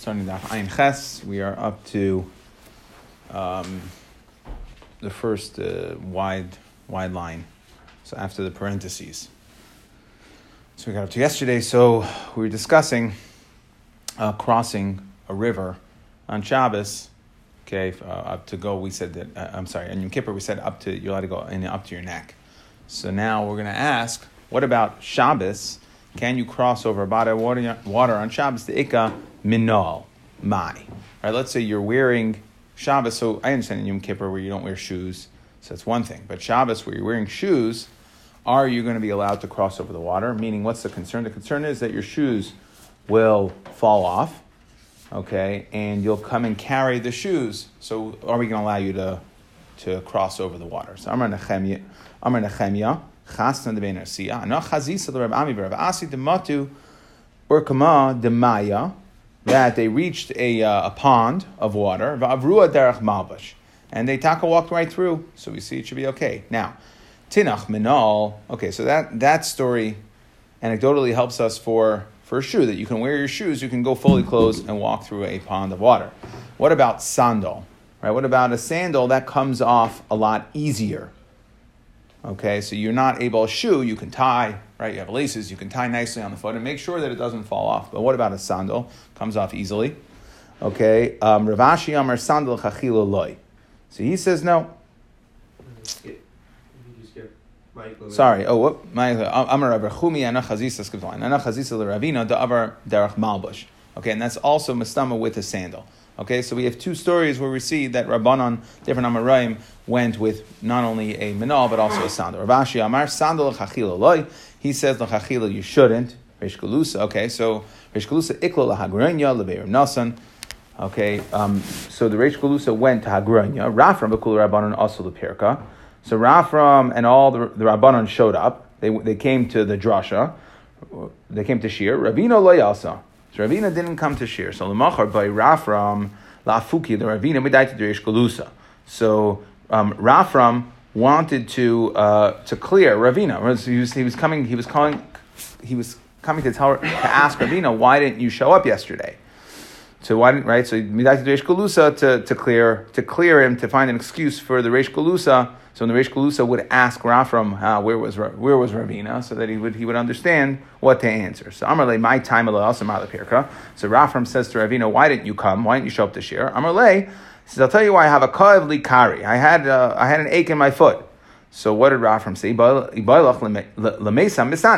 starting Daf Ayin Ches. We are up to um, the first uh, wide wide line. So after the parentheses. So we got up to yesterday. So we were discussing uh, crossing a river on Shabbos. Okay, uh, up to go. We said that. Uh, I'm sorry. On Yom Kippur, we said up to you're allowed to go up to your neck. So now we're going to ask, what about Shabbos? Can you cross over a body of water, water on Shabbos? The Ikka minol, mai. Right, let's say you're wearing Shabbos, so I understand in Yom Kippur where you don't wear shoes, so that's one thing. But Shabbos, where you're wearing shoes, are you going to be allowed to cross over the water? Meaning, what's the concern? The concern is that your shoes will fall off, okay, and you'll come and carry the shoes. So, are we going to allow you to, to cross over the water? So, Amar Nechemia, Amar Nechemia, Chasna de Bein Arsiya, Ana Chazisa the Rab Ami Rav Asi de Matu, Urkama de Maya, that they reached a, uh, a pond of water, Va'avrua derech malbash, and they taka walked right through. So we see it should be okay. Now, Tinach Minal, okay, so that, that story anecdotally helps us for, for a shoe, that you can wear your shoes, you can go fully clothed and walk through a pond of water. What about sandal? Right? What about a sandal that comes off a lot easier? Okay, so you're not able, a shoe you can tie, right? You have laces, you can tie nicely on the foot and make sure that it doesn't fall off. But what about a sandal? Comes off easily. Okay, um, Ravashi Amar sandal chachilo loy. So he says no. Sorry. Oh, what? My Amar Rav Chumi Ana Chazisa skipped Chazisa Ravina the Avar Derech Malbush. Okay, and that's also mastama with a sandal. Okay, so we have two stories where we see that Rabbanon, different Amarayim, went with not only a minal but also a sandal. Ravashi Amar sandal chachila loy. He says lachachila you shouldn't. Reish Galusa. Okay, so Reish Galusa ikla lahagrenya lebeir nasan. Okay, um, so the Reish Galusa went to Hagrenya. Rafram bekul Rabbanon also the Pirka. So Rafram and all the, the Rabbanon showed up. They, they came to the drasha. They came to Shir. Ravina loyasa. So Ravina didn't come to Shir. So Lamachar by Rafram Lafuki, the Ravina Midaita Derish Galusa. So um, Rafram wanted to uh, to clear Ravina. He was, he was coming. He was calling. He was coming to tell to ask Ravina why didn't you show up yesterday? So why didn't right? So Midaita Derish Galusa to to clear to clear him to find an excuse for the Reish Galusa. So the Reish Galusa would ask Rafram, uh, where was where was Ravina, so that he would he would understand what to answer. So Amarle, my time Pirka. So Rafram says to Ravina, why didn't you come? Why didn't you show up this year? Amarle says, I'll tell you why I have a kav likari. I had uh, I had an ache in my foot. So what did Rafram say?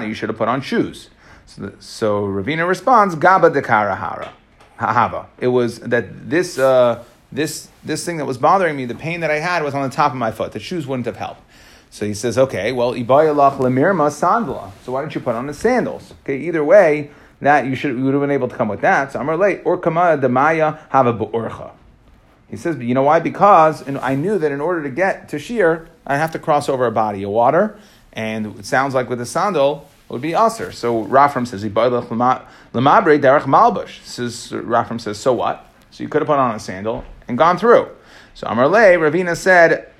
You should have put on shoes. So, so Ravina responds, Gaba de karahara. Hahava. It was that this. Uh, this this thing that was bothering me, the pain that I had was on the top of my foot. The shoes wouldn't have helped. So he says, okay, well, ibayalach lemirma sandala. So why don't you put on the sandals? Okay, either way, that you should you would have been able to come with that. So Amar late or kama demaya have a bu'urcha. He says, but you know why? Because I knew that in order to get to shear, I have to cross over a body of water, and it sounds like with a sandal it would be usher. So Rafram says, ibayalach lemabre derech malbush. Says Rafram says, so what? So you could have put on a sandal and gone through. So Amar Le, Ravina said,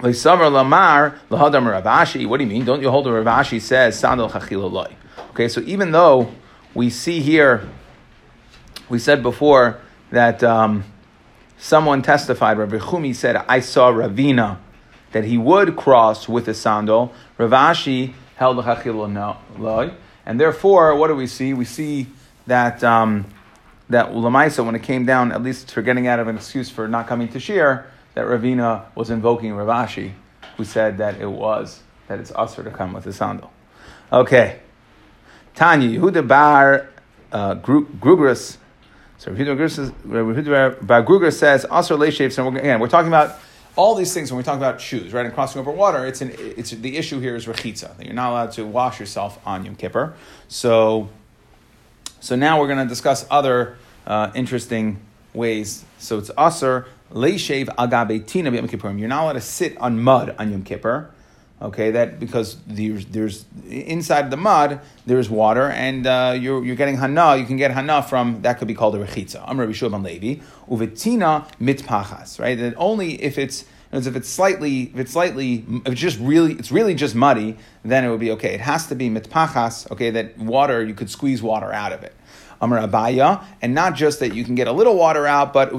Lamar, Lahadam Ravashi. What do you mean? Don't you hold the Ravashi says Sandal Chachiloloi? Okay, so even though we see here, we said before that um, someone testified, Rabbi Chumi said, I saw Ravina, that he would cross with a sandal. Ravashi held the Chachiloloi. And therefore, what do we see? We see that. Um, that Ulamaisa, when it came down, at least for getting out of an excuse for not coming to Shir, that Ravina was invoking Ravashi, who said that it was, that it's usher to come with a sandal. Okay. Tanya, Yehuda Bar uh, Grugras. So Yehuda Bar Grugras says, Asr Leishev, so again, we're talking about all these things when we talk about shoes, right, and crossing over water, it's an, it's the issue here is rechitza that you're not allowed to wash yourself on Yom Kippur. So so now we're going to discuss other uh, interesting ways. So it's aser leishev agabe tina b'yom kippurim. You're not allowed to sit on mud on Yom Kippur. Okay, that because there's, there's inside the mud there's water, and uh, you're, you're getting hana. You can get hana from that could be called a rechitza. I'm Rabbi Shua Levi uvetina mitpachas. Right, that only if it's as if it's slightly, if it's slightly, if it's just really, it's really just muddy, then it would be okay. It has to be mitpachas, okay, that water, you could squeeze water out of it. Amar Abaya, and not just that you can get a little water out, but.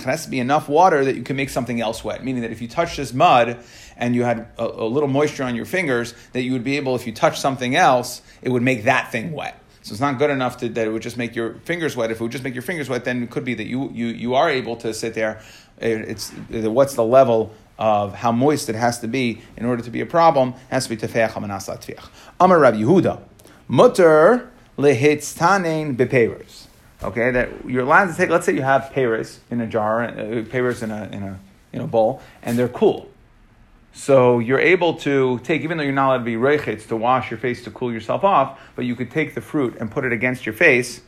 It has to be enough water that you can make something else wet. Meaning that if you touch this mud and you had a, a little moisture on your fingers, that you would be able, if you touch something else, it would make that thing wet. So it's not good enough to, that it would just make your fingers wet. If it would just make your fingers wet, then it could be that you, you, you are able to sit there. It's what's the level of how moist it has to be in order to be a problem. Has to be tefeach hamanas latfiach. Amar Rav Yehuda, mutter lehitztanein beperes. Okay, that you're allowed to take. Let's say you have pears in a jar, uh, pears in a in a in a bowl, and they're cool. So you're able to take, even though you're not allowed to be reichitz, to wash your face to cool yourself off, but you could take the fruit and put it against your face.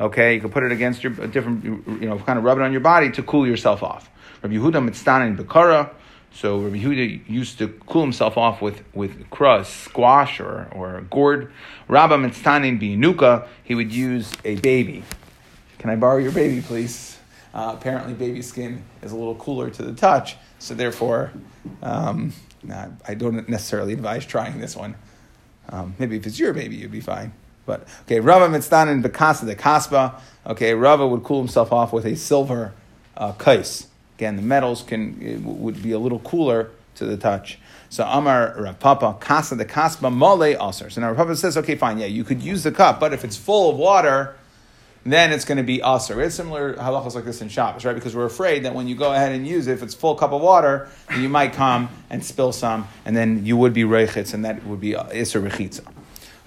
Okay, you can put it against your different, you know, kind of rub it on your body to cool yourself off. Rabbi Yehuda mitzdan in bekara. So Rabbi Yehuda used to cool himself off with with crust, squash, or or gourd. Rabbi mitzdan in binuka. He would use a baby. Can I borrow your baby, please? Uh, apparently, baby skin is a little cooler to the touch, so therefore, um, nah, I don't necessarily advise trying this one. Um, maybe if it's your baby, you'd be fine. But okay, Rava mitzdan in bekasa de kaspa. Okay, Rava would cool himself off with a silver uh, kais. Again, the metals can would be a little cooler to the touch. So Amar Rav Papa Kasa the Kaspa Mole Aser. So now Rav Papa says, okay, fine, yeah, you could use the cup, but if it's full of water, then it's going to be Aser. We It's similar halachas like this in Shabbos, right? Because we're afraid that when you go ahead and use it, if it's full cup of water, you might come and spill some, and then you would be Reichitz, and that would be Isser Rechitza.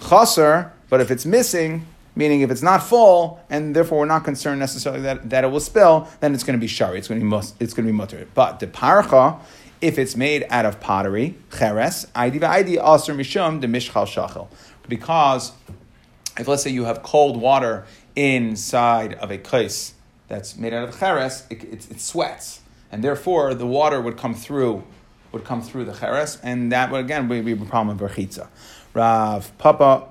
Chaser, but if it's missing, meaning if it's not full, and therefore we're not concerned necessarily that, that it will spill, then it's going to be shari, it's going to be, mus, it's going to be mutter. But the parcha, if it's made out of pottery, cheres, aidi v'aidi aser mishum de mishchal shachel. Because if let's say you have cold water inside of a kais that's made out of cheres, it, it, it, sweats, and therefore the water would come through, would come through the cheres, and that would again be a problem of berchitza. Rav Papa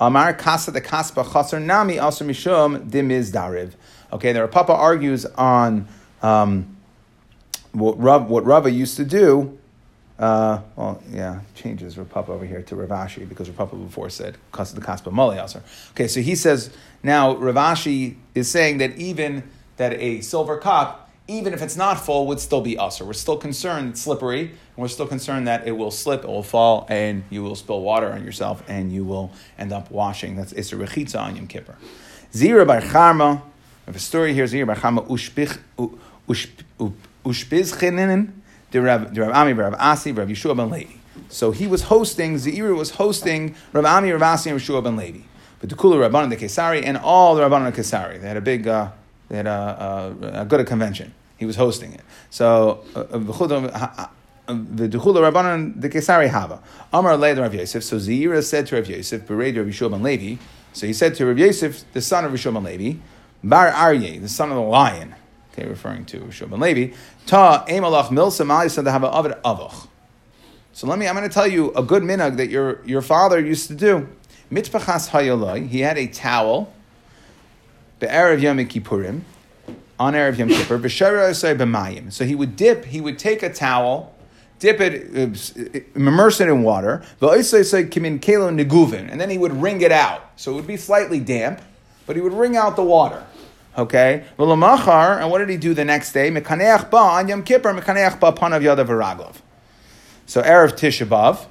Amar Kasa the Kaspa Chaser Nami also Mishum Dimiz Dariv. Okay, there Papa argues on um, what Rav, what Rava used to do. Uh, well, yeah, changes Papa over here to Ravashi because Papa before said Kasa the Kaspa Mali Aser. Okay, so he says now Ravashi is saying that even that a silver cup even if it's not full, would still be usher. We're still concerned it's slippery, and we're still concerned that it will slip, it will fall, and you will spill water on yourself, and you will end up washing. That's Isser Rechitza on Yom Kippur. Zira Bar Charma, I have a story here, Zira Bar Charma, Ushpiz Chininin, the Rav Ami, Rav Asi, Rav Yeshua ben Levi. So he was hosting, Zira was hosting Rav Ami, Rav Asi, and Yeshua ben Levi. But the Kula Rabbanan the Kesari, and all the Rabbanan the Kesari. They had a big, uh, they had a, a, a good convention. He was hosting it. So, uh, uh, the Duchula Rabbanan the Kesari Hava. Amar Leid Rav Yosef. So Zira said to Rav Yosef, Bered Rav Yishua ben Levi. So he said to Rav Yosef, the son of Yishua ben Levi, Bar Aryeh, the son of the lion. Okay, referring to Yishua ben Levi. Ta Emalach Milsa to have an Avid Avoch. So let me, I'm going to tell you a good minhag that your, your father used to do. Mitpachas Hayoloi, he had a towel, Be'erev Yom Kippurim, on Erev Yom Kippur, b'mayim. So he would dip, he would take a towel, dip it, uh, immerse it in water, and then he would wring it out. So it would be slightly damp, but he would wring out the water. Okay? And what did he do the next day? On Yom Kippur. So Erev Tisha B'Av,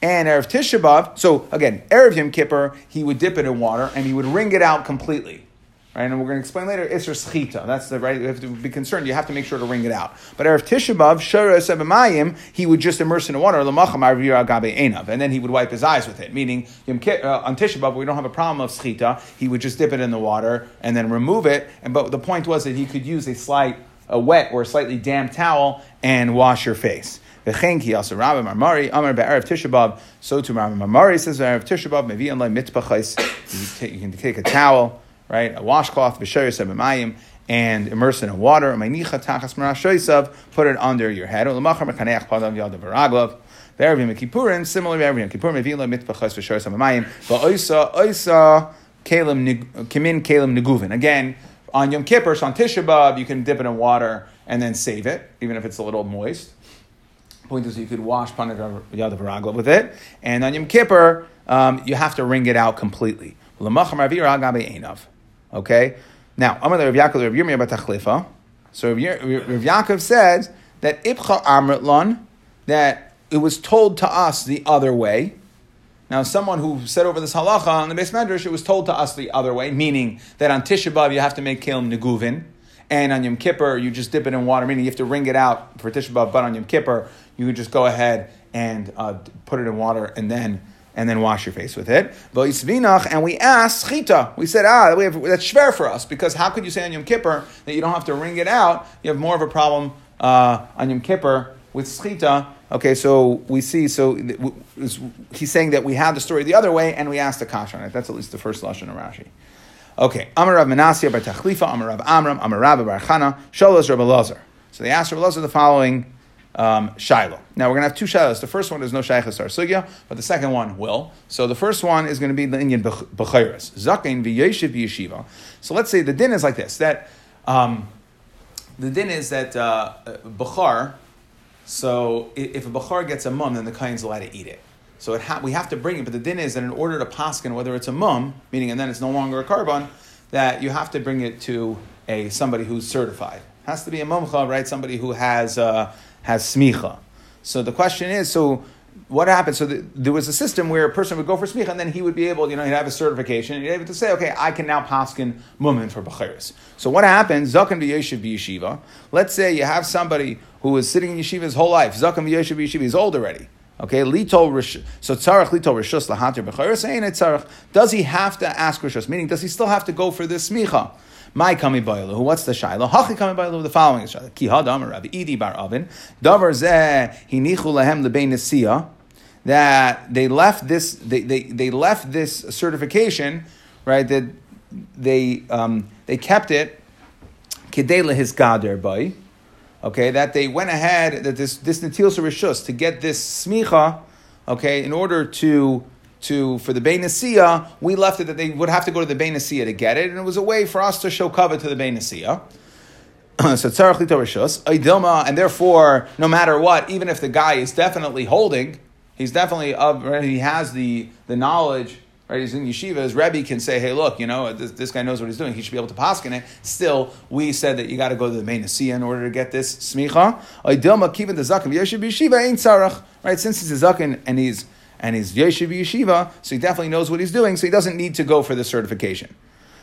and Erev Tisha B'Av, so again, Erev Yom Kippur, he would dip it in water and he would wring it out completely. Right? And we're going to explain later, Isser Schita. That's the right, you have to be concerned, you have to make sure to wring it out. But Erev Tishabav, Shara Sebamayim, he would just immerse in the water, and then he would wipe his eyes with it. Meaning, uh, on Tishabav, we don't have a problem of Schita, he would just dip it in the water and then remove it. And But the point was that he could use a slight, a wet or a slightly damp towel and wash your face. V'chenki also Rabbi Marmari Amar be'erev Tishabav. So to Rabbi Marmari says be'erev Tishabav maybe unlike mitpachais. You can take a towel right? A washcloth, b'mayim, and immerse it in water. Put it under your head. Similarly, every Kippur, mevila mitpachas v'shayis hamayim. Va'oisa oisa kelim kimin kelim neguvin. Again, on Yom Kippur, on Tisha B'av, you can dip it in water and then save it, even if it's a little moist. Point is, you could wash Panad Yadav with it. And on Yom Kippur, um, you have to wring it out completely. Okay? Now, Amar Rav Yaakov Rav Yirmiyah Batachlifa. So Rav Yaakov says that Ibcha Amritlan, that it was told to us the other way. Now, someone who said over this halacha on the base medrash, it was told to us the other way, meaning that on Tisha B'av you have to make kelim neguvin, and on Yom Kippur you just dip it in water, meaning you have to wring it out for Tisha B'av, but on Yom Kippur you just go ahead and uh, put it in water and then and then wash your face with it. And we asked chita. We said, ah, we have, that's schwer for us because how could you say on Yom Kippur that you don't have to wring it out? You have more of a problem uh, on Yom Kippur with schita. Okay, so we see. So he's saying that we had the story the other way, and we asked the kasha on it. That's at least the first lashon of Rashi. Okay, Amar Rav Menasya bar Tachlifa, Amar Rav Amram, Amar Rav Bar Chana, Sholos Rav Elazar. So they asked Rav Elazar the following um, Shiloh. Now we're going to have two Shilohs. The first one is no Shaykhas Sugya, but the second one will. So the first one is going to be the Indian Bechiris. Zakin v'yeshiv yeshiva. So let's say the din is like this, that um, the din is that uh, Bechar, so if a Bechar gets a mum, then the Kain's allowed to eat it. So it ha- we have to bring it, but the din is that in order to paskin, whether it's a mum, meaning and then it's no longer a carbon, that you have to bring it to a somebody who's certified. It has to be a mumcha, right? Somebody who has uh, has smicha. So the question is, so what happened? So the, there was a system where a person would go for smicha, and then he would be able, you know, he'd have a certification, and he'd be able to say, okay, I can now paskin mumin for bachiris. So what happens? Zakan v'yeshiv b'yeshiva. Let's say you have somebody who is sitting in yeshiva his whole life. Zakan v'yeshiv b'yeshiva. He's old already. Okay, litol rish. So tzarach litol rishus lahatir tzarach? Does he have to ask rishus? Meaning, does he still have to go for this smicha? My kami bailu. What's the shaila? Hachi kami bailu. The following is shaila. Ki hadam Rabbi Idi bar Avin. Davar zeh hinichu lehem lebein nesiyah. That they left this. They, they, they left this certification, right? That they um, they kept it. Kidei lehis gader by. Okay, that they went ahead that this this natil rishus to get this smicha. Okay, in order to to for the Beinasia, we left it that they would have to go to the Beinasia to get it, and it was a way for us to show cover to the Beinasia. so tzarach rishus idilma, and therefore, no matter what, even if the guy is definitely holding, he's definitely of, he has the the knowledge. Right, he's in yeshiva. His rebbe can say, "Hey, look, you know, this, this guy knows what he's doing. He should be able to paskin it." Still, we said that you got to go to the main in order to get this smicha. Idilma kivin the zakim yeshiv yeshiva ain't tzarach. Right, since he's a zakin and he's and he's yeshiv yeshiva, so he definitely knows what he's doing, so he doesn't need to go for the certification.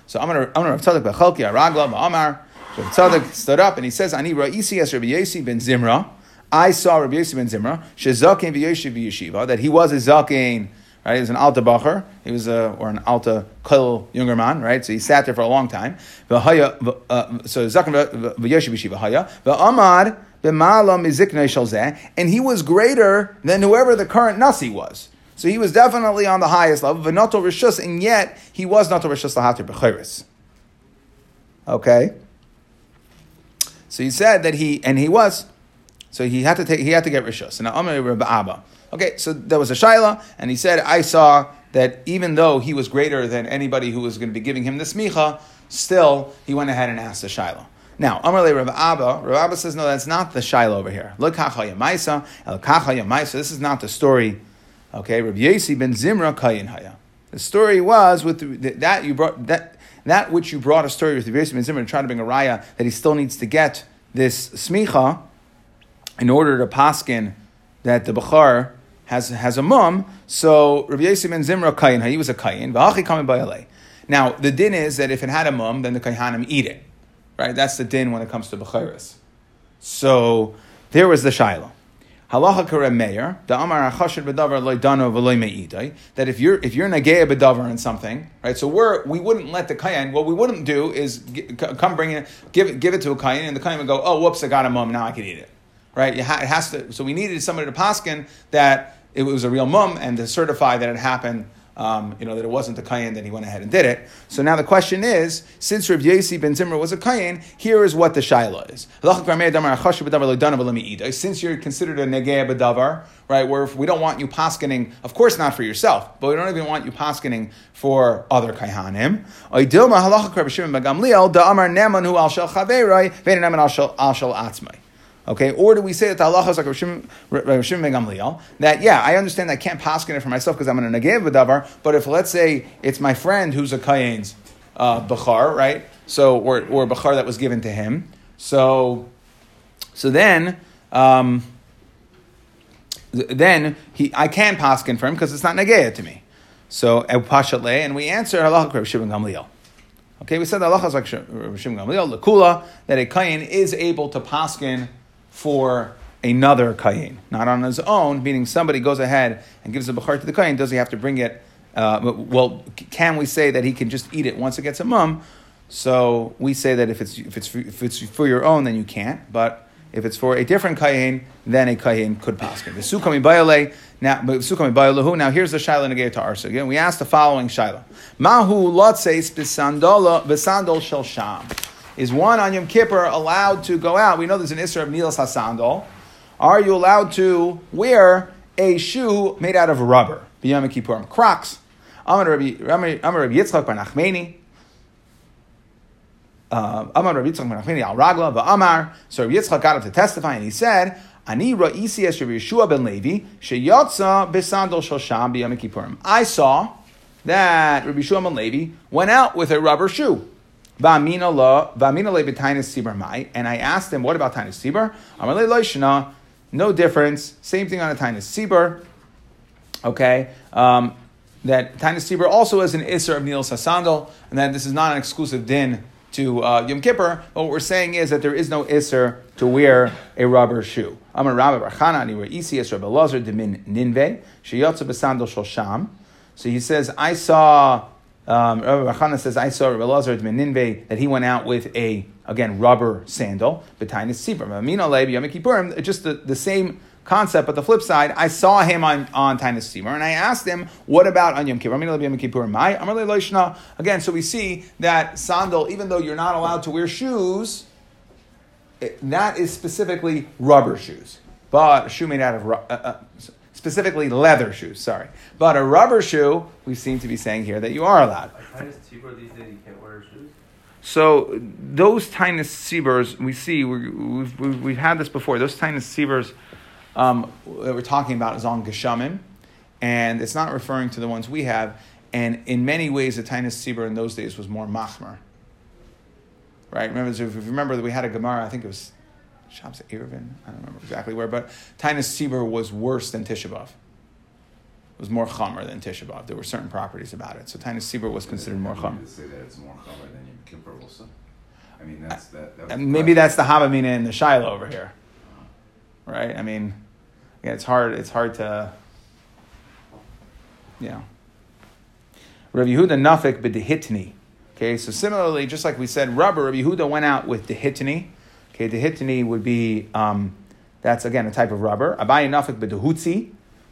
So I'm going to Rav Tzadok b'chalki aragla ba'amar. So Tzadok stood up and he says, "Ani ra'isi es Rabbi Yesi ben Zimra." I saw Rabbi Yesi ben Zimra shezakin v'yeshiv yeshiva that he was a zakin. Right, he was an alta bacher. He was a or an alta kol younger man. Right, so he sat there for a long time. Uh, so zakin v'yeshiv yeshiva haya v'amar and he was greater than whoever the current Nasi was. So he was definitely on the highest level, V'noto Rishus, and yet he was not Rishus Lahatir B'chiris. Okay? So he said that he, and he was, so he had to take, he had to get Rishus. And Amr Abba. Okay, so there was a Shaila, and he said, I saw that even though he was greater than anybody who was going to be giving him the smicha, still he went ahead and asked the Shaila. Now, Amarle Rav Abba, Rav Abba says, no, that's not the Shiloh over here. Look, Yamaisa, El Yamaisa. This is not the story. Okay, Rav Yesi ben Zimra Kayin Haya. The story was with the, that you brought that that which you brought a story with Rav Yesi ben Zimra to try to bring a raya that he still needs to get this smicha in order to paskin that the Bachar has has a mum. So Rav Yesi ben Zimra Kayin He was a Kayin. V'achi Now the din is that if it had a mum, then the Kayhanim eat it. Right? That's the din when it comes to Bechiris. So there was the Shiloh. Halacha karem meir, the amar achashid bedavar loydano v'loy me'idai, that if you're, if you're nageya bedavar in something, right, so we're, we wouldn't let the kayan, what we wouldn't do is come bring it, give it, give it to a kayan, and the kayan would go, oh, whoops, I got a mum, now I can eat it. Right? It has to, so we needed somebody to paskin that it was a real mum and to certify that it happened um, you know, that it wasn't a kayin, then he went ahead and did it. So now the question is, since Rav Yesi ben Zimra was a kayin, here is what the shaila is. Since you're considered a negea bedavar, right, where we don't want you paskening, of course not for yourself, but we don't even want you paskening for other kaihanim. Okay, or do we say that the halacha is like Rishim Ben Gamliel? That yeah, I understand I can't paskin it for myself because I'm an negev davar. But if let's say it's my friend who's a kayen's uh, bachar, right? So or or bachar that was given to him. So so then. Um, then he, I can paskin for him because it's not negeya to me. So pashat and we answer halacha Rishim Ben Gamliel. Okay, we said halacha like Rishim Gamliel, kula that a kain is able to paskin for another kayin, not on his own, meaning somebody goes ahead and gives a bachar to the kayin, does he have to bring it? Uh, well, can we say that he can just eat it once it gets a mum? So we say that if it's, if it's, for, if it's for your own, then you can't, but if it's for a different kayin, then a kayin could paskin. The sukami bayale, now, sukami bayalahu, now here's the shaila negay to arsa. Again, we ask the following shaila. Mahu lotzeis besandol shel sham. Is one on Yom Kippur allowed to go out? We know there's an Isra of Nilas HaSandal. Are you allowed to wear a shoe made out of rubber? B'Yom Kippurim. Crocs. Amar Rabbi Yitzchak bar Nachmeni. Uh, Amar Rabbi Yitzchak bar Nachmeni al Ragla v'Amar. So Rabbi Yitzchak got up to testify and he said, Ani ra'isi es Yeshua ben Levi sheyotza besandal shosham b'Yom Kippurim. I saw that Rabbi Yeshua ben Levi went out with a rubber shoe. And I asked him, what about tainis sibur? Amalei loishna, no difference. Same thing on a tainis sibur. Okay. Um, that tainis sibur also is an isser of Nil Sasandal, and that this is not an exclusive din to uh, Yom Kippur, but what we're saying is that there is no isser to wear a rubber shoe. Amar Rabbi Barchana, ani isi es Rabbi Lazar de min ninve, sheyotza b'sandal shol sham. So he says, I saw um, Rabbi Bachana says, I saw Rabbi Lazar Ninve that he went out with a, again, rubber sandal, B'tainis Sibra. Just the, the same concept, but the flip side, I saw him on, on Tainis Sibra, and I asked him, what about on Yom Kippur? Again, so we see that sandal, even though you're not allowed to wear shoes, it, that is specifically rubber shoes. But a shoe made out of uh, uh, specifically leather shoes, sorry. But a rubber shoe, we seem to be saying here that you are allowed. So those tiny seabers, we see, we have we've, we've had this before, those tiny seabers um, that we're talking about is on Geshamim, and it's not referring to the ones we have. And in many ways, the tiny seaber in those days was more machmer. Right? Remember, if you remember that we had a Gemara, I think it was Shabbos Eruvin. I don't remember exactly where, but Tainus Sibur was worse than Tisha B'av. It was more chamer than Tisha B'av. There were certain properties about it. So Tainus Sibur was considered more chamer. To say that it's more chamer than Yom Kippur also. I mean, that's that. that and maybe that's the Havamina and the Shiloh over here, right? I mean, yeah, it's hard. It's hard to, you know. Rav Yehuda Nafik b'dehitni. Okay, so similarly, just like we said, rubber, Rav Yehuda went out with dehitni. Okay, the hitini would be, um, that's again a type of rubber. Abayi nafik b'dehutzi.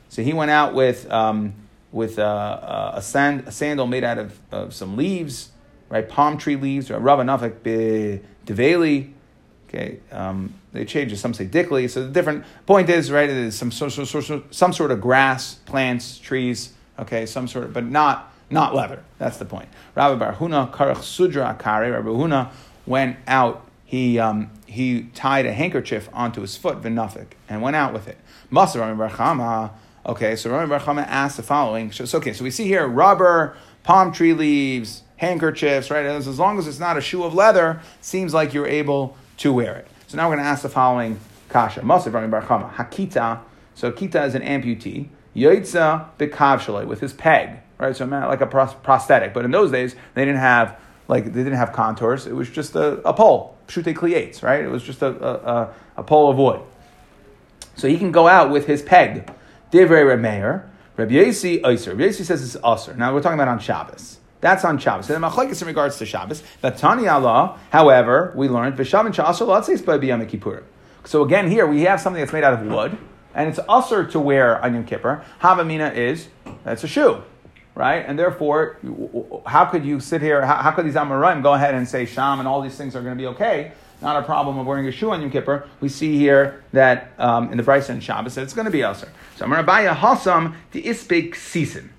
So he went out with, um, with uh, uh, a, sand, a sandal made out of, of some leaves, right? Palm tree leaves. Or Rabba nafik b'develi. Okay, um, they change it. Some say dickly. So the different point is, right, it is some, some, some, some sort of grass, plants, trees, okay, some sort of, but not not leather. That's the point. Rabbi Barhuna Karach Sudra Akari, Rabbi Huna went out, he um, he tied a handkerchief onto his foot, vinafik, and went out with it. Masa Rami Barchama. Okay, so Rami Barchama asked the following. So, okay, so we see here rubber, palm tree leaves, handkerchiefs, right? As, as long as it's not a shoe of leather, seems like you're able to wear it. So now we're going to ask the following kasha. Masa Rami Barchama. Hakita. So kita is an amputee. Yoitza bikav with his peg, right? So like a prosthetic. But in those days, they didn't have like they didn't have contours. It was just a, a pole, pshute kliates, right? It was just a, a, a, pole of wood. So he can go out with his peg. Divrei Reb Meir, Reb Yesi Oyser. Reb says it's Osir. Now we're talking about on Shabbos. That's on Shabbos. And machlekes in regards to Shabbos. Tani Allah, however, we learned v'shavin shasur latzis by b'yam Kippur. So again, here we have something that's made out of wood, and it's usher to wear on Yom Kippur. Havamina is that's a shoe right? And therefore, how could you sit here? How, how could these Amoraim go ahead and say Sham and all these things are going to be okay? Not a problem of wearing a shoe on Yom Kippur. We see here that um, in the Bryce and Shabbos that it's going to be Aser. So Amarabaya Hasam the Ispek Sisin.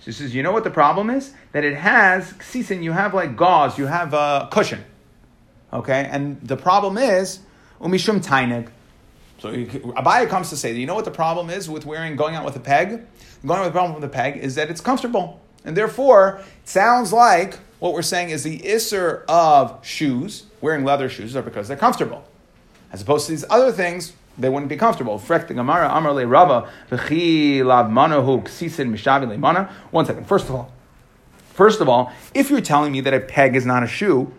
So he says, you know what the problem is? That it has Sisin, you have like gauze, you have a cushion. Okay? And the problem is, Umishum Tainig. So Abaya comes to say you know what the problem is with wearing going out with a peg. Going with the problem with the peg is that it's comfortable, and therefore it sounds like what we're saying is the isser of shoes, wearing leather shoes, are because they're comfortable, as opposed to these other things. They wouldn't be comfortable. Frek the Gemara, Amar le Rava, v'chi lav manahu ksisin mishavi le mana. One second. First of all, first of all, if you're telling me that a peg is not a shoe,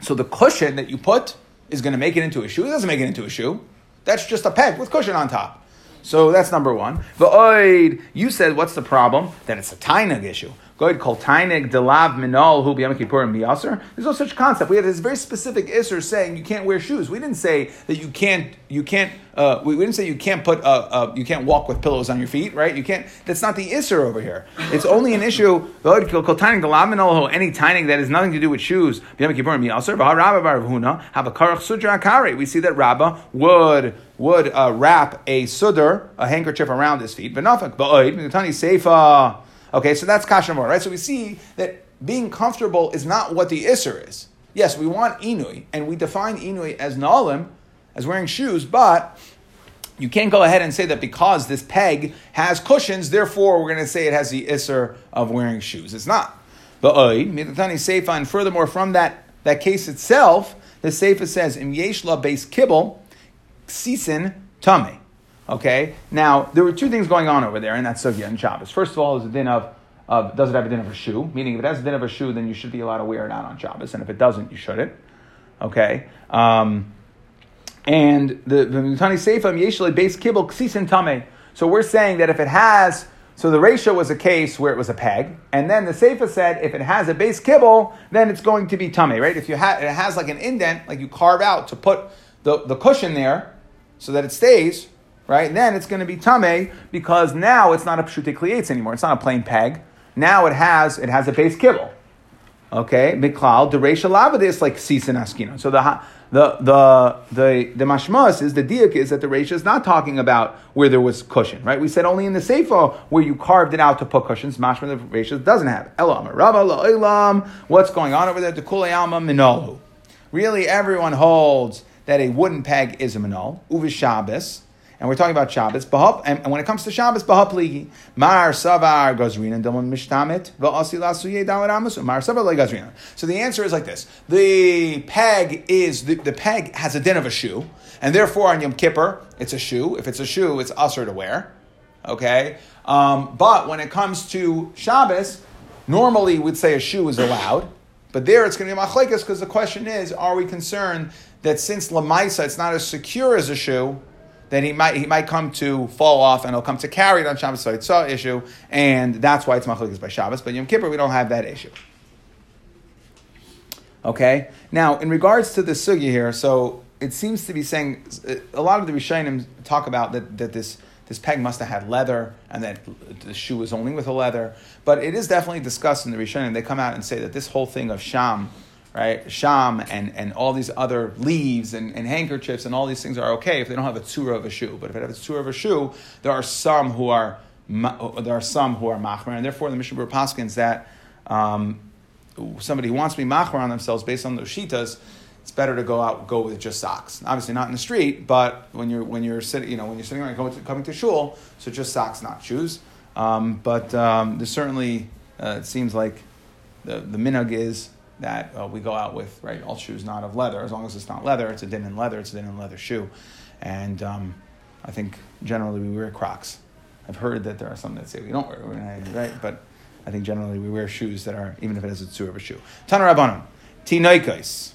so the cushion that you put is going to make it into a shoe. It doesn't make it into a shoe. That's just a peg with cushion on top. So that's number one. V'oid, you said, what's the problem? That it's a tainug issue. Goid called tainig delav minol hu b'yam kippurim biyaser. There's no such concept. We had this very specific isser saying you can't wear shoes. We didn't say that you can't you can't uh, we, we didn't say you can't put uh, uh, you can't walk with pillows on your feet, right? You can't. That's not the isser over here. It's only an issue. Goid called tainig delav minol hu any tainig that has nothing to do with shoes b'yam kippurim biyaser. V'harabba bar huna have a karach sudra akari. We see that Rabbah would would uh, wrap a sudr, a handkerchief around his feet. V'nafak ba'oid mitani seifa. Okay, so that's kasha right? So we see that being comfortable is not what the isser is. Yes, we want inui, and we define inui as nalim, as wearing shoes, but you can't go ahead and say that because this peg has cushions, therefore we're going to say it has the isser of wearing shoes. It's not. But mitatani seifa, and furthermore, from that, that case itself, the seifa says, im yeshla base kibble, sisin tame. Okay, now there were two things going on over there in that sugya in Shabbos. First of all, is a din of, of does it have a din of a shoe? Meaning, if it has a din of a shoe, then you should be allowed to wear it out on Shabbos, and if it doesn't, you shouldn't. Okay, um, and the Mutani Seifam Yeshle base kibble ksisin tame. So we're saying that if it has, so the ratio was a case where it was a peg, and then the Seifa said if it has a base kibble, then it's going to be tame, right? If you ha- it has like an indent, like you carve out to put the, the cushion there, so that it stays, right? Then it's going to be tame because now it's not a pshute klietz anymore. It's not a plain peg. Now it has it has a base kibble. Okay, miklal dereisha lavadis like sisin askina. So the the the the the mashmas is the diak is that the reisha is not talking about where there was cushion, right? We said only in the seifa where you carved it out to put cushions. Mashma the reisha doesn't have elam rava la'ilam. What's going on over there? The kulayama minolhu. Really, everyone holds that a wooden peg is a minol uvi Shabbos and we're talking about Shabbos. And, when it comes to Shabbos, mar savar gazrina dalar amasu mar savar le gazrina. So the answer is like this: the peg is the, the peg has a din of a shoe, and therefore on Yom Kippur it's a shoe. If it's a shoe, it's usher to wear. Okay, um, but when it comes to Shabbos, normally we'd say a shoe is allowed. But there it's going to be machlekes because the question is, are we concerned that since lamaisa it's not as secure as a shoe, then he might he might come to fall off and he'll come to carry it on Shabbos. So it's a issue, and that's why it's machlokes by Shabbos. But Yom Kippur we don't have that issue. Okay. Now, in regards to the sugya here, so it seems to be saying a lot of the Rishonim talk about that that this this peg must have had leather and that the shoe was only with a leather. But it is definitely discussed in the Rishonim. They come out and say that this whole thing of sham right? Sham and, and all these other leaves and, and handkerchiefs and all these things are okay if they don't have a tzura of a shoe. But if it has a tzura of a shoe, there are some who are there are some who are machmer, and therefore the Mishnah paskins that um, somebody wants to be machmer on themselves based on those shitas, it's better to go out go with just socks. Obviously not in the street, but when you're when you're sitting you know when you're sitting around to, coming to shul, so just socks, not shoes. Um, but um, there's certainly uh, it seems like the the minhag is that uh, we go out with, right? All shoes not of leather. As long as it's not leather, it's a din in leather, it's a din in leather shoe. And um, I think generally we wear Crocs. I've heard that there are some that say we don't wear, right? But I think generally we wear shoes that are, even if it has a tzur of a shoe. Tana Rabbanon, tinoikos,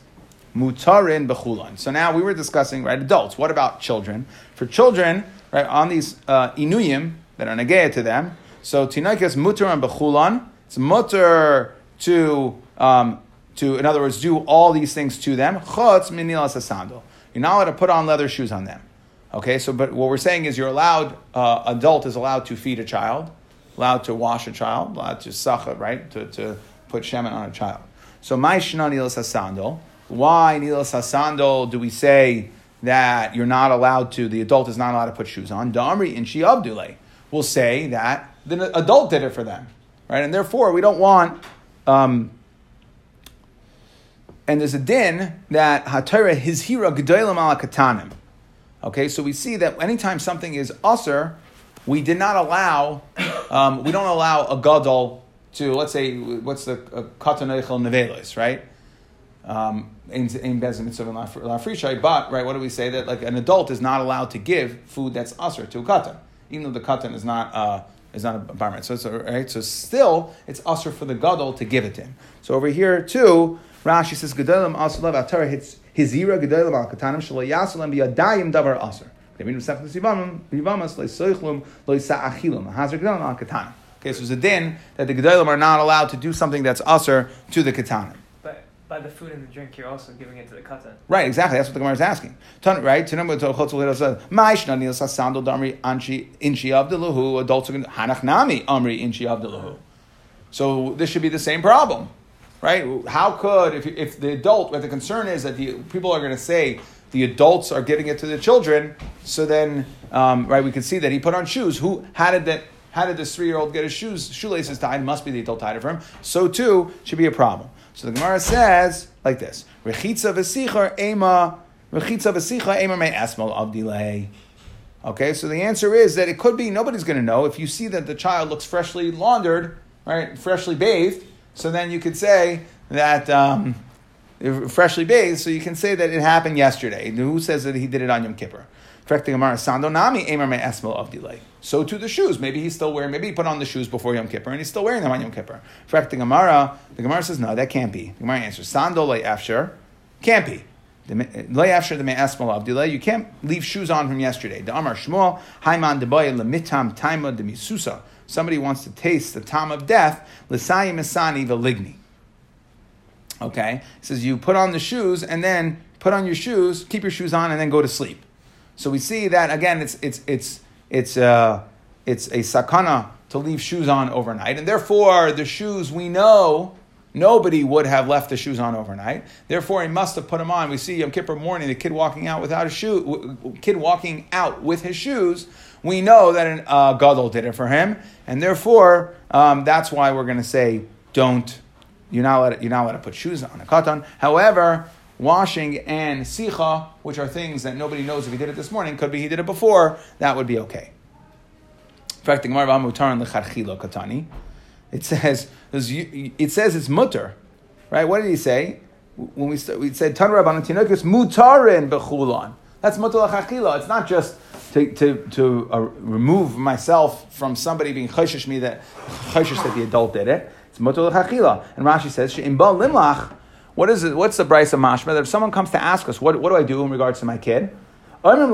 mutarin bechulan. So now we were discussing, right, adults. What about children? For children, right, on these uh, inuyim that are negaya to them, so tinoikos mutarin bechulan, it's mutter to um, to, in other words, do all these things to them. Chutz minilas asandal. You're not allowed to put on leather shoes on them. Okay, so but what we're saying is you're allowed, uh, adult is allowed to feed a child, allowed to wash a child, allowed to sacha, right, to, to put shemen on a child. So my shna nilas asandal. Why nilas asandal do we say that you're not allowed to, the adult is not allowed to put shoes on? Damri in Shi Abdullah will say that the adult did it for them, right? And therefore we don't want um, and there's a din that hatira hizhira gedolim ala katanim. Okay, so we see that anytime something is usher, we did not allow, um, we don't allow a gadol to, let's say, what's the katan echel nevelis, right? Um, in bezim mitzvah lafrishai, but right, what do we say that like an adult is not allowed to give food that's usher to a katan, even though the katan is not uh, is not a bar So it's right. So still, it's usher for the gadol to give it to him. So over here too, Rashi says gedolim asulav atar hits hizira gedolim al katanim shelo yasulem biyadayim davar usher. Okay, so there's a din that the gedolim are not allowed to do something that's usher to the katanim But by the food and the drink, you're also giving it to the katan. Right, exactly. That's what the Gemara is asking. Right? Adults are going to hanach amri inchi avdelahu. So this should be the same problem, right? How could if if the adult, what the concern is that the people are going to say the adults are giving it to the children, so then um, right we can see that he put on shoes. Who how did that? How did this three year old get his shoes shoelaces tied? Must be the adult tied it for him. So too should be a problem. So the Gemara says like this: Rechitza v'sichar ema rechitza v'sicha ema may esmal avdilei. Okay, so the answer is that it could be nobody's going to know if you see that the child looks freshly laundered, right, freshly bathed. So then you could say that um, freshly bathed. So you can say that it happened yesterday. Who says that he did it on Yom Kippur? So to the shoes. Maybe he's still wearing, maybe he put on the shoes before Yom Kippur and he's still wearing them on Yom Kippur. Correcting Gemara, the Gemara says, no, that can't be. The Gemara answers, Sando Le Afshar, can't be. Le Afshar the Me Esmel of delay. You can't leave shoes on from yesterday. The Amar Shmuel, Haiman Deboye Lemitam Taima de Misusa. Somebody wants to taste the time of death, Lisayim Isani Veligni. Okay? Says you put on the shoes and then put on your shoes, keep your shoes on, and then go to sleep. So we see that again. It's it's it's it's uh, it's a sakana to leave shoes on overnight, and therefore the shoes we know nobody would have left the shoes on overnight. Therefore, he must have put them on. We see Yom Kippur morning, the kid walking out without a shoe, kid walking out with his shoes. We know that an uh, gadol did it for him, and therefore um, that's why we're going to say don't. You're not allowed. You're not allowed to put shoes on a katan. However, washing and sicha, which are things that nobody knows if he did it this morning, could be he did it before, that would be okay. In fact, the Gemara katani, it says it says it's mutter, right? What did he say? When we, we said Tan Rabban Tinokus mutarin bechulon. That's mutter lachachila. It's not just to, to, to uh, remove myself from somebody being chayshish me that chayshish that the adult did it. It's mutter lachachila. And Rashi says she'im ba limlach what is it? What's the Bryce of Mashma? That if someone comes to ask us, what, what do I do in regards to my kid? Okay,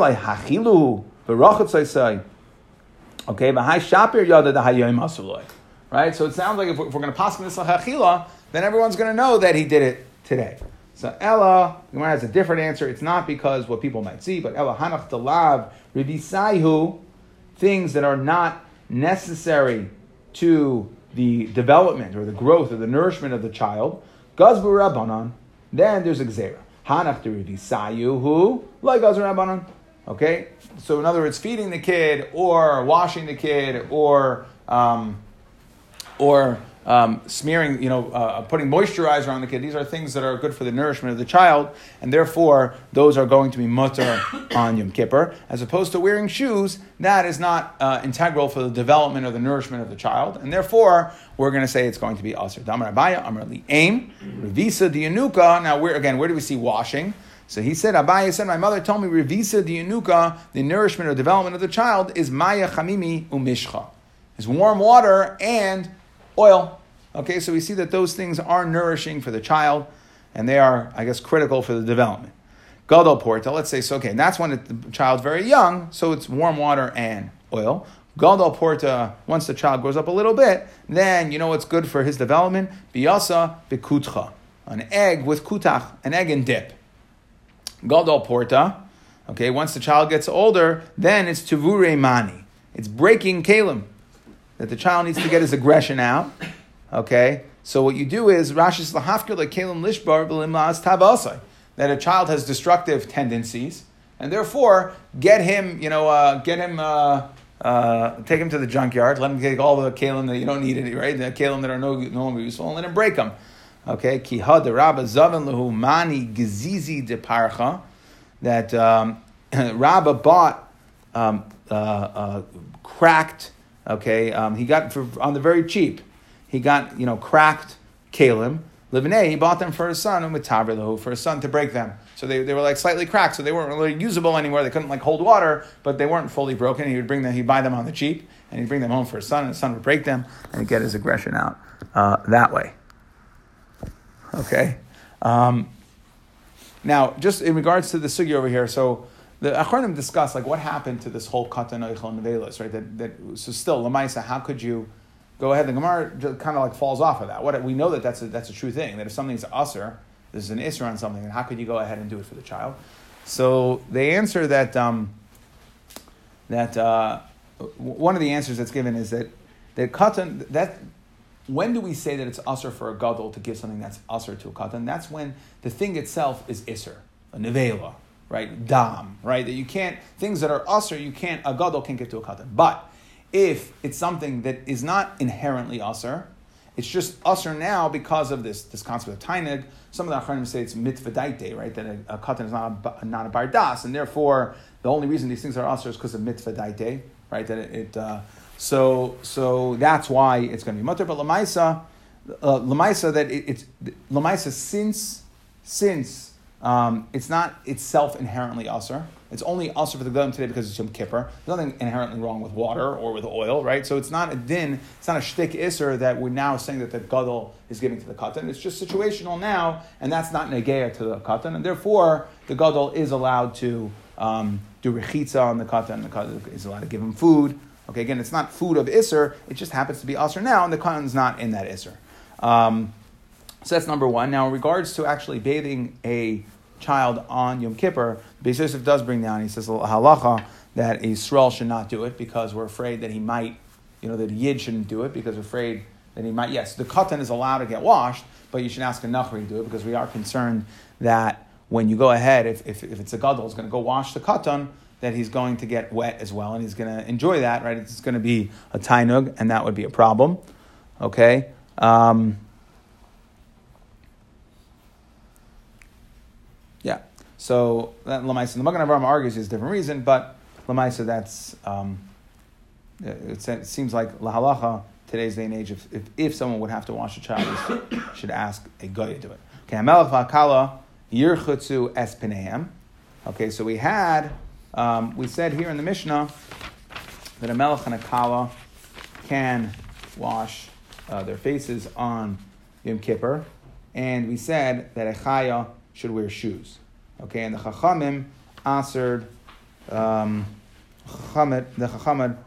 right? So it sounds like if we're, we're going to pass this hachila, then everyone's going to know that he did it today. So Ella, Gemara has a different answer. It's not because what people might see, but Ella hanach dalav revisaihu, things that are not necessary to the development or the growth or the nourishment of the child. Gazbu Rabbanon, then there's a Gzera. Hanach who like Gazbu Rabbanon. Okay? So in other words, feeding the kid or washing the kid or um, or um, smearing, you know, uh, putting moisturizer on the kid. These are things that are good for the nourishment of the child, and therefore those are going to be mutter on Yom Kippur, as opposed to wearing shoes. That is not uh, integral for the development or the nourishment of the child, and therefore we're going to say it's going to be aser. Damar Abaya, Amar Li Aim, Revisa Dianuka. Now, where again, where do we see washing? So he said, Abaya said, my mother told me, Revisa Dianuka, the nourishment or development of the child is Maya Chamimi Umishcha. It's warm water and oil. Okay, so we see that those things are nourishing for the child, and they are, I guess, critical for the development. Gadol porta, let's say, so okay, and that's when the child's very young, so it's warm water and oil. Gadol porta, once the child grows up a little bit, then you know what's good for his development? Biyasa bikutcha, an egg with kutach, an egg and dip. Gadol porta, okay, once the child gets older, then it's tuvure mani. It's breaking kalim that the child needs to get his aggression out. Okay, so what you do is Rashi's lahafkir like kalim lishbar v'limlas tavasai that a child has destructive tendencies, and therefore get him, you know, uh, get him. Uh, uh, take him to the junkyard. Let him take all the kalim that you don't need, any, right? The kalim that are no, no longer useful, and let him break them. Okay, kihad rabba zavan lehu mani gezizi de parcha. That um, Rabba bought um, uh, uh, cracked. Okay, um, he got for, on the very cheap. He got you know cracked kalim. Livnei, he bought them for his son, and with for his son to break them. So they, they were like slightly cracked, so they weren't really usable anymore. They couldn't like hold water, but they weren't fully broken. He would bring them, he'd buy them on the cheap, and he'd bring them home for his son, and his son would break them and get his aggression out uh, that way. Okay. Um, now, just in regards to the sugi over here, so the Achronim discuss like what happened to this whole katan oichel nevelis, right? That, that so still lamaisa, how could you go ahead? The Gemara kind of like falls off of that. What we know that that's a, that's a true thing. That if something's usher, there's an isser on something, and how could you go ahead and do it for the child? So they answer that um, that uh, one of the answers that's given is that that katan that when do we say that it's usher for a gadol to give something that's usher to a katan? That's when the thing itself is isser, a nevela, right? Dam, right? That you can't things that are usher, you can't a gadol can't give to a katan. But if it's something that is not inherently usher, it's just usher now because of this, this concept of tainig. Some of the Achronim say it's mitzvah daite, right? That a, a katan is not a, not a bardas, and therefore the only reason these things are usher is because of mitzvah daite, right? That it, it uh, so so that's why it's going to be mutter. But lamaisa, uh, lamaisa that it, it's lamaisa since since um, it's not itself inherently usher. It's only also for the Gedolim today because it's Yom Kippur. There's nothing inherently wrong with water or with oil, right? So it's not a din, it's not a shtick isser that we're now saying that the Gadol is giving to the Katan. It's just situational now, and that's not negeya to the Katan. And therefore, the Gadol is allowed to um, do rechitza on the Katan. The Katan is allowed to give him food. Okay, again, it's not food of isser, it just happens to be usher now, and the Katan's not in that isser. Um, so that's number one. Now, in regards to actually bathing a child on Yom Kippur, Beis Yosef does bring down, he says, halacha, that a Yisrael should not do it because we're afraid that he might, you know, that Yid shouldn't do it because we're afraid that he might. Yes, the katan is allowed to get washed, but you should ask a Nachri to do it because we are concerned that when you go ahead, if, if, if it's a Gadol, is going to go wash the katan, that he's going to get wet as well, and he's going to enjoy that, right? It's going to be a tainug, and that would be a problem. Okay? Um, Yeah. So Lamaisa, the Magen Avraham argues is a different reason, but Lamaisa, that's um, it, seems like lahalacha today's day and age. If, if, if someone would have to wash a child, should ask a guy to do it. Okay, Hamelach v'akala yirchutzu es Okay, so we had um, we said here in the Mishnah that a melech and a kala can wash uh, their faces on Yom Kippur, and we said that a chaya should wear shoes. Okay, and the Chachamim answered um, the Chachamim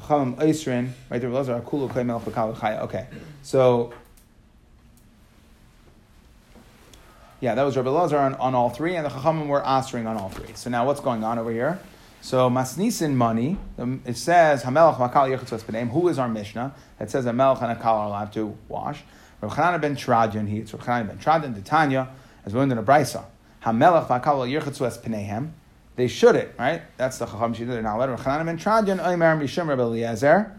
Chachamim Eisrin, right there, those are Akulu Kaimel. Okay, so yeah, that was Rabbi Lazar on, on all three, and the Chachamim were answering on all three. So now what's going on over here? So Masnisin money, um, it says Hamelach Makal Yechutz Who is our Mishnah? It says Hamelach and Akal are allowed to wash. Rav ben Tradian, he, it's Rav ben Tradian, the Tanya, as we learned in a Brisa, Hamelach v'akal yirchatzu es pneihem, they should it, right? That's the Chacham Shida. They're not allowed. Rav ben Tradian, Oimer Mishum Rabbi Eliezer.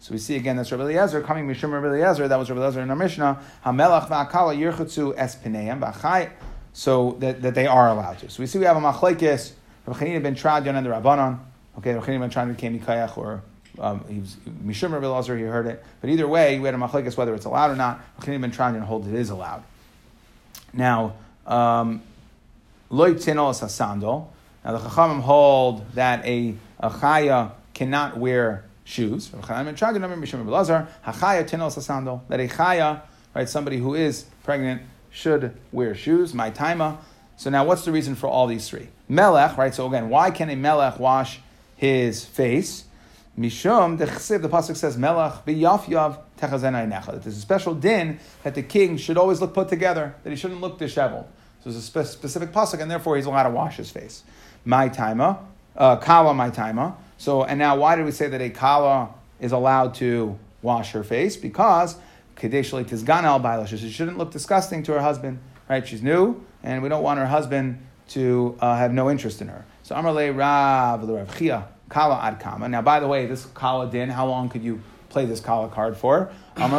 So we see again that's Rabbi Eliezer coming Mishum Rabbi Eliezer. That was Rabbi Eliezer in our Mishnah. Hamelach v'akal yirchatzu es pneihem v'achai. So that, that they are allowed to. So we see we have a machlekes. Rav Chanan ben Tradian and the Rabbanon. Okay, Rav Chanan ben Tradian became Mikayach or um, he was Mishum Rabbi Lazar, he heard it. But either way, we had a machlekes whether it's allowed or not. Chanim ben Tranyan holds it is allowed. Now, um, loy tinol sandal. Now the Chachamim hold that a, a chaya cannot wear shoes. Chanim ben Tranyan, Mishum Rabbi Lazar, hachaya tinol sandal. That a chaya, right, somebody who is pregnant should wear shoes. My taima. So now, what's the reason for all these three? Melech, right? So again, why can a melech wash his face? Mishum, the chesiv, the pasuk says, Melach b'yafyav techazenai necha. There's a special din that the king should always look put together, that he shouldn't look disheveled. So there's a spe- specific pasuk, and therefore he's allowed to wash his face. My taima, uh, kala my taima. So, and now why did we say that a kala is allowed to wash her face? Because kadeshli tizgan al she shouldn't look disgusting to her husband, right? She's new, and we don't want her husband to uh, have no interest in her. So Amarle Rav Rav Chia Kala ad kama. Now, by the way, this Kala din, how long could you play this Kala card for? That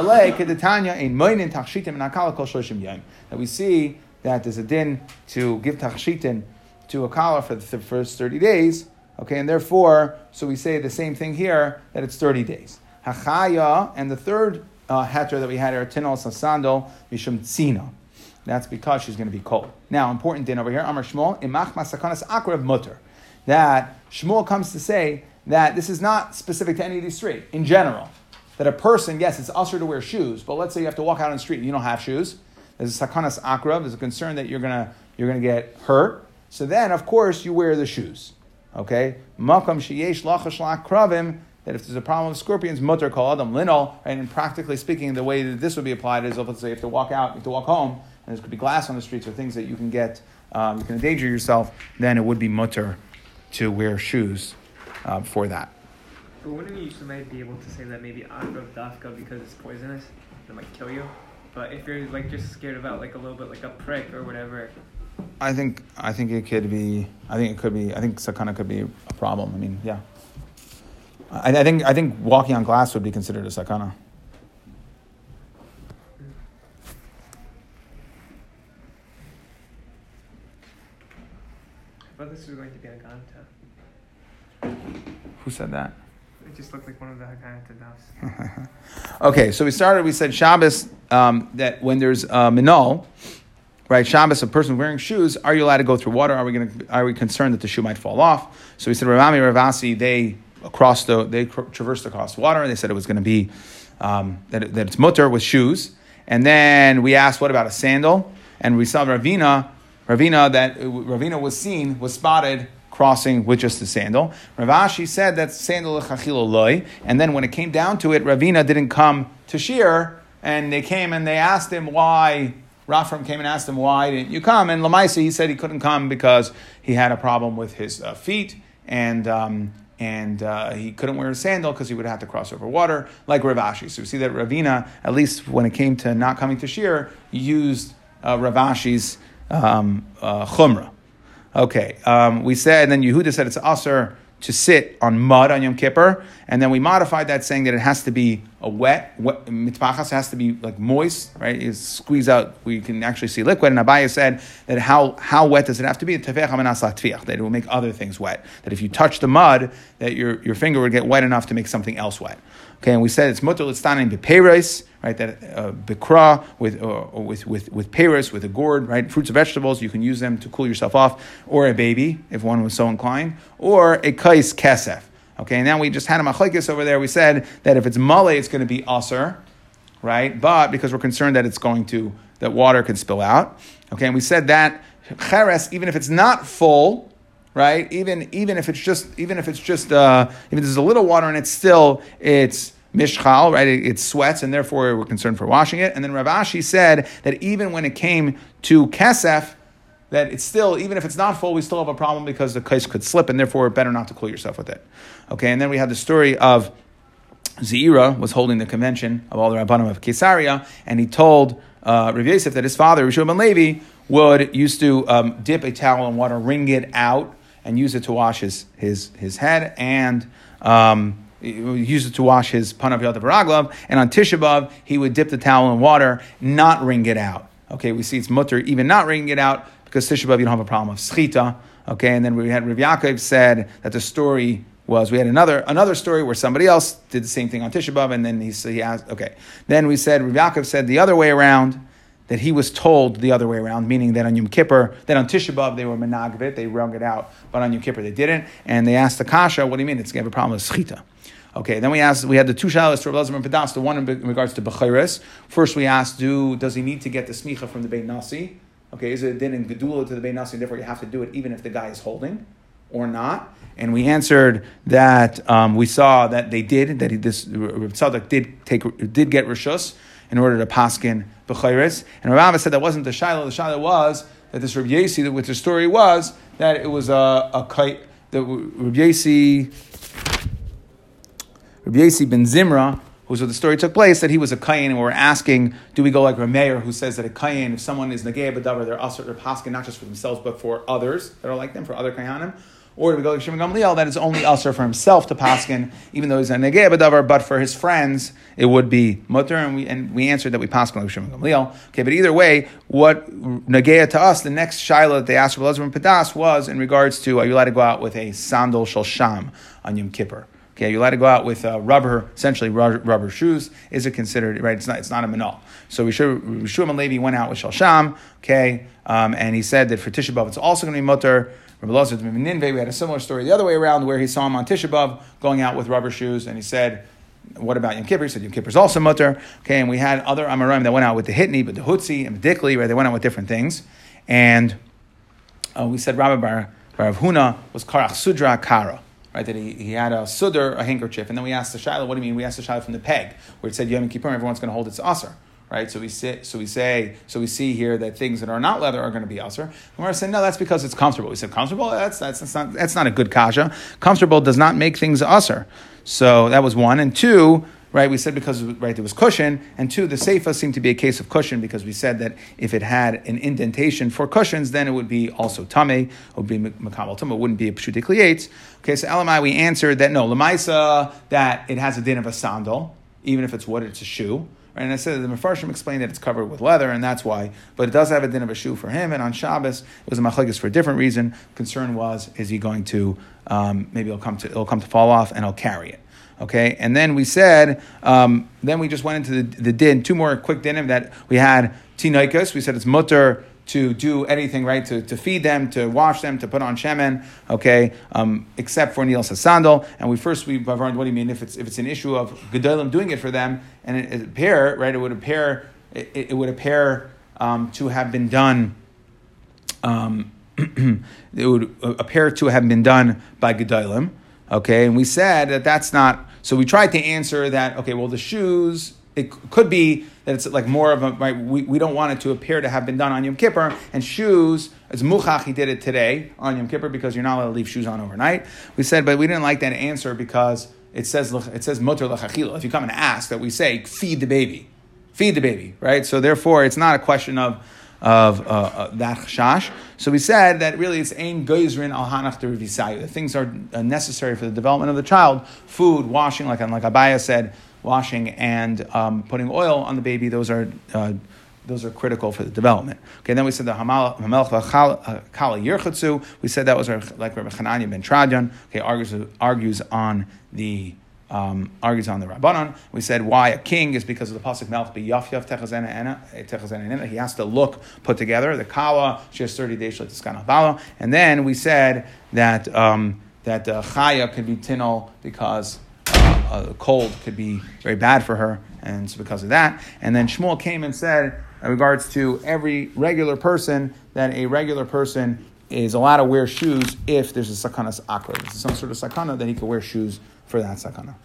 we see that there's a din to give tachshitin to a kala for the first 30 days. Okay, and therefore, so we say the same thing here that it's 30 days. Hachaya, and the third uh, heter that we had here, tinol sasandol mishum tzina. That's because she's going to be cold. Now, important din over here, Amar Shmuel, imach masakanas akrav mutter. That Shmuel comes to say that this is not specific to any of these three. In general, that a person, yes, it's usher to wear shoes, but let's say you have to walk out on the street and you don't have shoes. There's a sakanas akrav. There's a concern that you're gonna you're gonna get hurt. So then, of course, you wear the shoes. Okay, makam sheyesh lachash kravim. That if there's a problem with scorpions, mutter kol adam linol. And practically speaking, the way that this would be applied is, if let's say, you have to walk out, you have to walk home, and there could be glass on the streets or things that you can get, um, you can endanger yourself. Then it would be mutter to wear shoes uh, for that. But wouldn't you might be able to say that maybe akrab dafka because it's poisonous, it might kill you? But if you're like just scared about like a little bit like a prick or whatever. I think I think it could be. I think it could be. I think sakana could be a problem. I mean, yeah. I, I think I think walking on glass would be considered a sakana. I thought this was going to be a ganta. Who said that? It just looked like one of the Haganah dafs. okay, so we started. We said Shabbos um, that when there's uh, minol, right? Shabbos, a person wearing shoes, are you allowed to go through water? Are we going to? Are we concerned that the shoe might fall off? So we said Ravami Ravasi they across the they traversed across water. They said it was going to be um, that, that it's mutter with shoes. And then we asked, what about a sandal? And we saw Ravina, Ravina that Ravina was seen was spotted crossing with just a sandal. Ravashi said that sandal loy, and then when it came down to it, Ravina didn't come to shear, and they came and they asked him why. Rafram came and asked him why didn't you come, and Lamaisa he said he couldn't come because he had a problem with his uh, feet, and um, and uh, he couldn't wear a sandal because he would have to cross over water, like Ravashi. So we see that Ravina, at least when it came to not coming to shear, used uh, Ravashi's um, uh, chumrah. Okay, um, we said, and then Yehuda said it's aser to sit on mud on Yom Kippur, and then we modified that saying that it has to be a wet, wet has to be like moist, right? You squeeze out, we can actually see liquid. And Abaye said that how, how wet does it have to be? That it will make other things wet. That if you touch the mud, that your, your finger would get wet enough to make something else wet. Okay, and we said it's mutter l'stanim beperes, right? That uh, with, uh, with with with peres with a gourd, right? Fruits and vegetables, you can use them to cool yourself off, or a baby if one was so inclined, or a kais kesef. Okay, and then we just had a machlekes over there. We said that if it's male, it's going to be aser, right? But because we're concerned that it's going to that water can spill out. Okay, and we said that cheres, even if it's not full, right? Even even if it's just even if it's just uh, even if there's a little water and it's still it's mishchal, right? It, it, sweats, and therefore we're concerned for washing it. And then Ravashi said that even when it came to kesef, that it's still even if it's not full, we still have a problem because the case could slip, and therefore better not to cool yourself with it. Okay, and then we had the story of. Zira was holding the convention of all the Rabbanim of Caesarea, and he told uh, Rav Yosef that his father, Rishon ben Levi, would used to um, dip a towel in water, wring it out, and use it to wash his, his, his head and um, use it to wash his panav yadav. And on Tisha he would dip the towel in water, not wring it out. Okay, we see it's mutter even not wringing it out because Tisha you don't have a problem of schita. Okay, and then we had Rav Yaakov said that the story was we had another another story where somebody else did the same thing on Tisha and then he, he asked, okay. Then we said Rav Yaakov said the other way around that he was told the other way around, meaning that on Yom Kippur, that on Tisha B'av they were menagvit, they wrung it out, but on Yom Kippur they didn't. And they asked the kasha, what do you mean? It's going to have a problem with schita. Okay, then we asked, we had the two shalos for Elazar and Pedas, the one in regards to Bechiris. First we asked, do, does he need to get the smicha from the Beit Nasi? Okay, is it then in Gedula to the Beit Nasi, therefore you have to do it even if the guy is holding or not? And we answered that um, we saw that they did, that he, this Tzadok did take, did get Rishus in order to paskin b'chayres. And Rav said that wasn't the shiloh. The shiloh was that this Rabbi Yasi, which the story was that it was a, a kite that Rabbi Yasi, Rabbi Yasi ben Zimra, who's where the story took place, that he was a kayin, and we were asking, do we go like Rameir, who says that a kayin, if someone is negay b'davar, they're asr, they're paskin not just for themselves, but for others that are like them, for other kayanim, Or we go like Shimon Gamliel that it's only usher for himself to paskin, even though he's a negei b'davar, but for his friends it would be mutter, and we and we answered that we paskin like Shimon Gamliel. Okay, but either way, what negei to us, the next shiloh that they asked for Elazar and Pedas was in regards to are you allowed to go out with a sandal sham on Yom Kippur? Okay, you're allowed to go out with uh, rubber, essentially rubber, rubber, shoes. Is it considered right? It's not. It's not a manal. So Rishum and Levi went out with Shalsham. Okay, um, and he said that for Tisha B'av it's also going to be mutter. Rabbi we had a similar story the other way around where he saw him on Tisha B'av going out with rubber shoes, and he said. What about Yom Kippur? He said Yom Kippur is also mutter. Okay, and we had other Amoraim that went out with the Hitni, but the Hutzi and the Dikli, right? They went out with different things. And uh, we said Rabbi Bar, Bar Huna was Karach Sudra Kara right? That he, he had a sudr, a handkerchief, and then we asked the shiloh, what do you mean? We asked the shiloh from the peg, where it said Yom Kippur, everyone's going to hold its aser right? So we say, so we say, so we see here that things that are not leather are going to be usher. We're saying no, that's because it's comfortable. We said comfortable. That's that's, that's not that's not a good kasha. Comfortable does not make things usher. So that was one and two. Right, we said because right there was cushion, and two, the seifa seemed to be a case of cushion because we said that if it had an indentation for cushions, then it would be also tame, it would be makabel tum, it wouldn't be a pshutikliates. Okay, so Elamai, we answered that no, lemaisa that it has a din of a sandal, even if it's wood, it's a shoe. Right? And I said the Mefarshim explained that it's covered with leather, and that's why. But it does have a din of a shoe for him. And on Shabbos, it was a machlekes for a different reason. Concern was, is he going to um, maybe it'll come to it'll come to fall off, and he'll carry it. Okay, and then we said, um, then we just went into the, the din. Two more quick dinim that we had. Tinaikas, we said it's mutter to do anything, right? To, to feed them, to wash them, to put on shemen, okay, um, except for Nil Sandal. And we first, we learned what do you mean if it's, if it's an issue of Gedolim doing it for them, and it, it appear, right, it would appear, it, it would appear um, to have been done, um, it would appear to have been done by Gedolim, okay, and we said that that's not, so we tried to answer that, okay, well, the shoes, it could be that it's like more of a right. We, we don't want it to appear to have been done on Yom Kippur. And shoes, as muchach, he did it today on Yom Kippur because you're not allowed to leave shoes on overnight. We said, but we didn't like that answer because it says it says mutter lachachila. If you come and ask, that we say feed the baby, feed the baby, right? So therefore, it's not a question of of uh, uh, that chash. So we said that really it's ein goizrin al hanach The things are uh, necessary for the development of the child: food, washing, like like Abaye said washing and um, putting oil on the baby, those are uh, those are critical for the development. Okay, then we said the Hamelch uh, Kala Yerchatzu. We said that was like Rabbi Chananya ben Tradian. Okay, argues argues on the um, argues on the Rabbanon. We said why a king is because of the pasuk Melch Yaf Yaf Techazena He has to look put together. The Kala she has thirty days Bala, and then we said that um, that uh, Chaya could be tinol because uh, cold could be very bad for her, and so because of that. And then Shmuel came and said, in regards to every regular person, that a regular person is allowed to wear shoes if there's a sakanas akra. Some sort of sakana that he could wear shoes for that sakana.